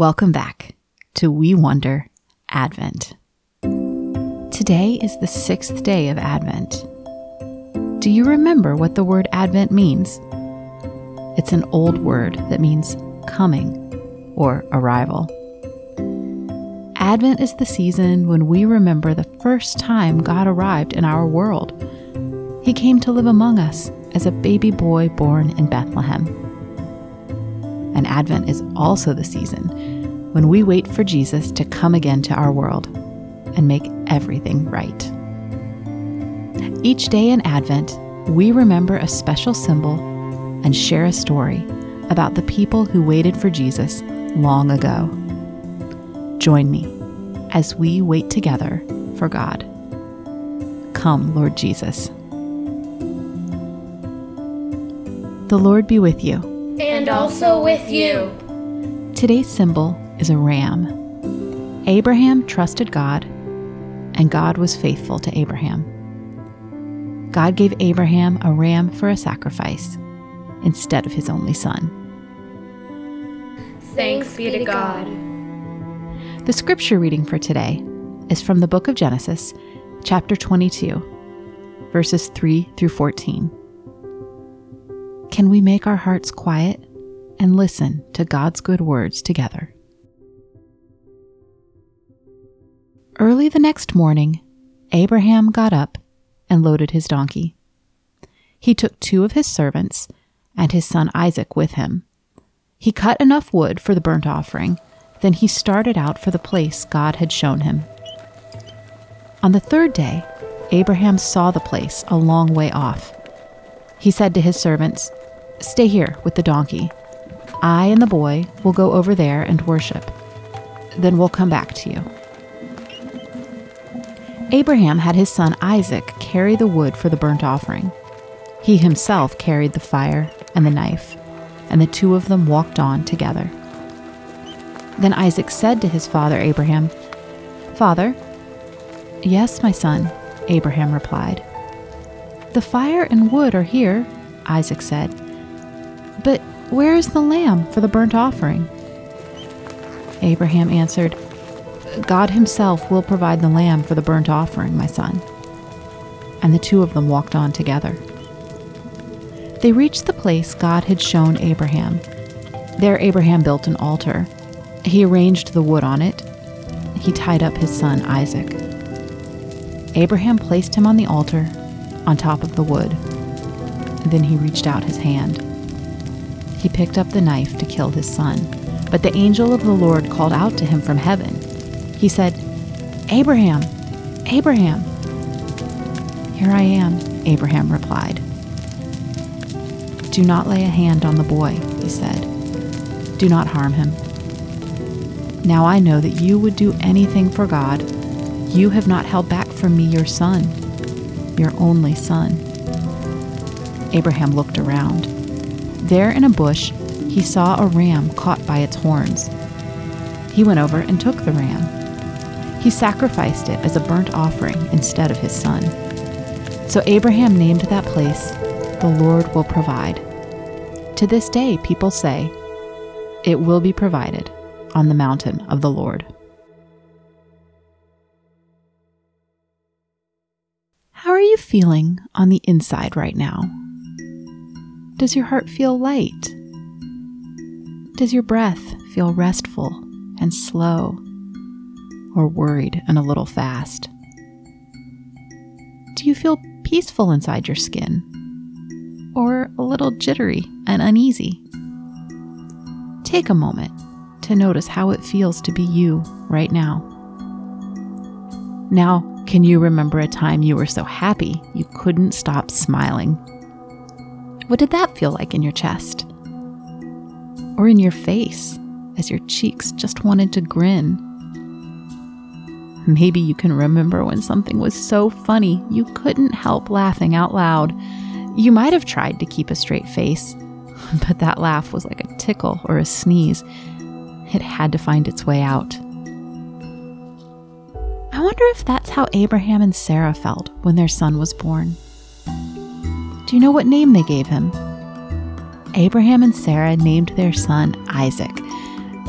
Welcome back to We Wonder Advent. Today is the sixth day of Advent. Do you remember what the word Advent means? It's an old word that means coming or arrival. Advent is the season when we remember the first time God arrived in our world. He came to live among us as a baby boy born in Bethlehem. And Advent is also the season when we wait for Jesus to come again to our world and make everything right. Each day in Advent, we remember a special symbol and share a story about the people who waited for Jesus long ago. Join me as we wait together for God. Come, Lord Jesus. The Lord be with you. And also with you. Today's symbol is a ram. Abraham trusted God, and God was faithful to Abraham. God gave Abraham a ram for a sacrifice instead of his only son. Thanks be to God. The scripture reading for today is from the book of Genesis, chapter 22, verses 3 through 14. Can we make our hearts quiet and listen to God's good words together? Early the next morning, Abraham got up and loaded his donkey. He took two of his servants and his son Isaac with him. He cut enough wood for the burnt offering, then he started out for the place God had shown him. On the third day, Abraham saw the place a long way off. He said to his servants, Stay here with the donkey. I and the boy will go over there and worship. Then we'll come back to you. Abraham had his son Isaac carry the wood for the burnt offering. He himself carried the fire and the knife, and the two of them walked on together. Then Isaac said to his father Abraham, Father? Yes, my son, Abraham replied. The fire and wood are here, Isaac said. But where is the lamb for the burnt offering? Abraham answered, God himself will provide the lamb for the burnt offering, my son. And the two of them walked on together. They reached the place God had shown Abraham. There, Abraham built an altar. He arranged the wood on it. He tied up his son Isaac. Abraham placed him on the altar, on top of the wood. Then he reached out his hand. He picked up the knife to kill his son, but the angel of the Lord called out to him from heaven. He said, Abraham, Abraham. Here I am, Abraham replied. Do not lay a hand on the boy, he said. Do not harm him. Now I know that you would do anything for God. You have not held back from me your son, your only son. Abraham looked around. There in a bush, he saw a ram caught by its horns. He went over and took the ram. He sacrificed it as a burnt offering instead of his son. So Abraham named that place, The Lord Will Provide. To this day, people say, It will be provided on the mountain of the Lord. How are you feeling on the inside right now? Does your heart feel light? Does your breath feel restful and slow, or worried and a little fast? Do you feel peaceful inside your skin, or a little jittery and uneasy? Take a moment to notice how it feels to be you right now. Now, can you remember a time you were so happy you couldn't stop smiling? What did that feel like in your chest? Or in your face as your cheeks just wanted to grin? Maybe you can remember when something was so funny you couldn't help laughing out loud. You might have tried to keep a straight face, but that laugh was like a tickle or a sneeze. It had to find its way out. I wonder if that's how Abraham and Sarah felt when their son was born. Do you know what name they gave him? Abraham and Sarah named their son Isaac,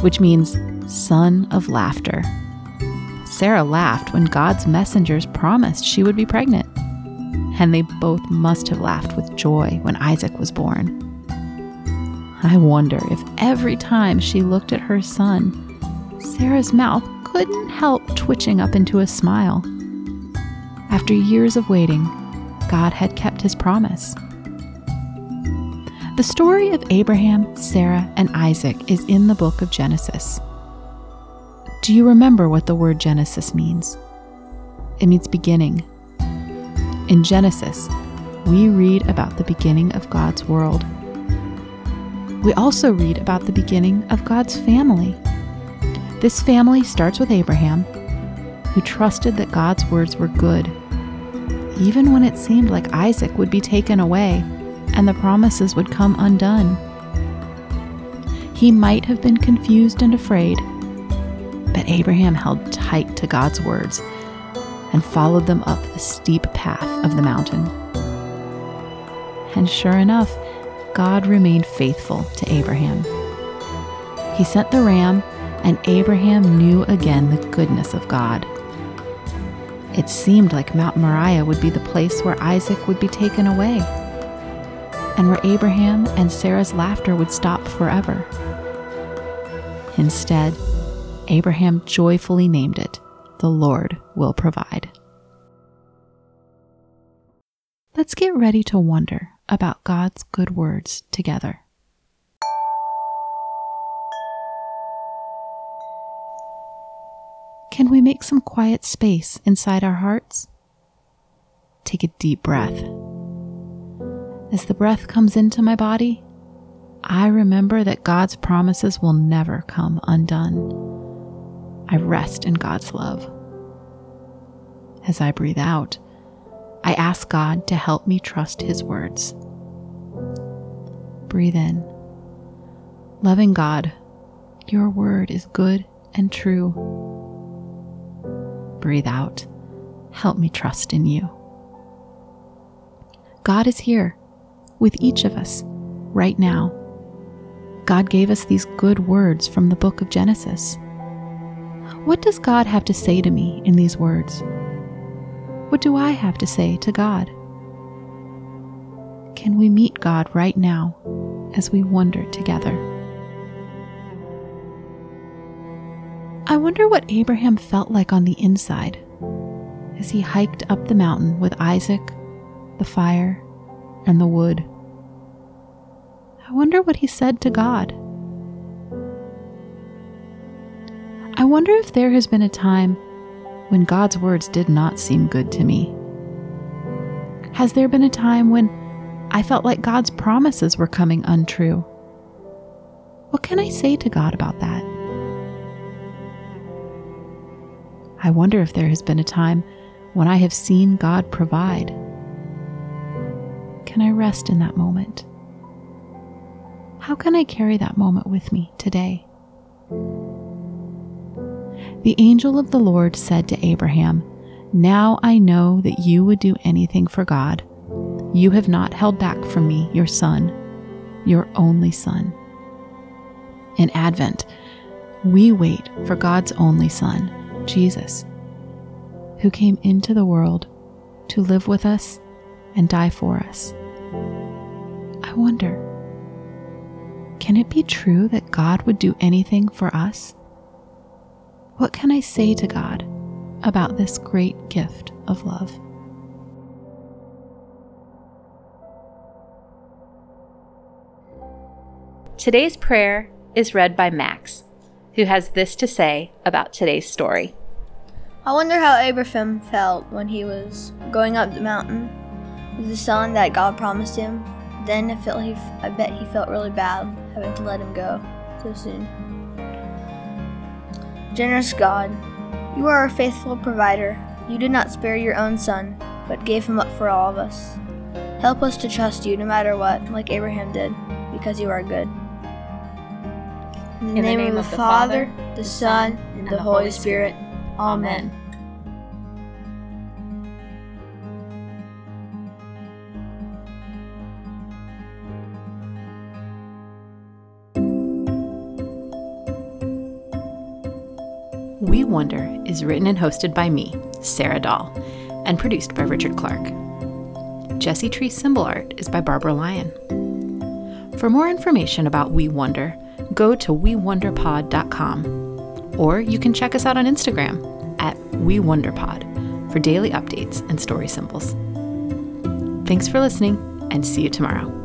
which means son of laughter. Sarah laughed when God's messengers promised she would be pregnant. And they both must have laughed with joy when Isaac was born. I wonder if every time she looked at her son, Sarah's mouth couldn't help twitching up into a smile. After years of waiting, God had kept his promise. The story of Abraham, Sarah, and Isaac is in the book of Genesis. Do you remember what the word Genesis means? It means beginning. In Genesis, we read about the beginning of God's world. We also read about the beginning of God's family. This family starts with Abraham, who trusted that God's words were good, even when it seemed like Isaac would be taken away and the promises would come undone. He might have been confused and afraid, but Abraham held tight to God's words and followed them up the steep path of the mountain. And sure enough, God remained faithful to Abraham. He sent the ram and Abraham knew again the goodness of God. It seemed like Mount Moriah would be the place where Isaac would be taken away, and where Abraham and Sarah's laughter would stop forever. Instead, Abraham joyfully named it, The Lord Will Provide. Let's get ready to wonder about God's good words together. Can we make some quiet space inside our hearts? Take a deep breath. As the breath comes into my body, I remember that God's promises will never come undone. I rest in God's love. As I breathe out, I ask God to help me trust His words. Breathe in. Loving God, your word is good and true breathe out. Help me trust in you. God is here with each of us right now. God gave us these good words from the book of Genesis. What does God have to say to me in these words? What do I have to say to God? Can we meet God right now as we wonder together? I wonder what Abraham felt like on the inside as he hiked up the mountain with Isaac, the fire, and the wood. I wonder what he said to God. I wonder if there has been a time when God's words did not seem good to me. Has there been a time when I felt like God's promises were coming untrue? What can I say to God about that? I wonder if there has been a time when I have seen God provide. Can I rest in that moment? How can I carry that moment with me today? The angel of the Lord said to Abraham, Now I know that you would do anything for God. You have not held back from me your son, your only son. In Advent, we wait for God's only son Jesus, who came into the world to live with us and die for us. I wonder, can it be true that God would do anything for us? What can I say to God about this great gift of love? Today's prayer is read by Max who has this to say about today's story. I wonder how Abraham felt when he was going up the mountain with the son that God promised him. Then I felt he, I bet he felt really bad having to let him go so soon. Generous God, you are a faithful provider. You did not spare your own son, but gave him up for all of us. Help us to trust you no matter what, like Abraham did, because you are good. In the, In name, the name, of the, Father, Father, the Son, and the Holy Spirit. Amen. We Wonder is written and hosted by me, Sarah Dahl, and produced by Richard Clark. Jesse Tree symbol art is by Barbara Lyon. For more information about We Wonder, go to wewonderpod.com or you can check us out on Instagram at WeWonderPod for daily updates and story symbols. Thanks for listening and see you tomorrow.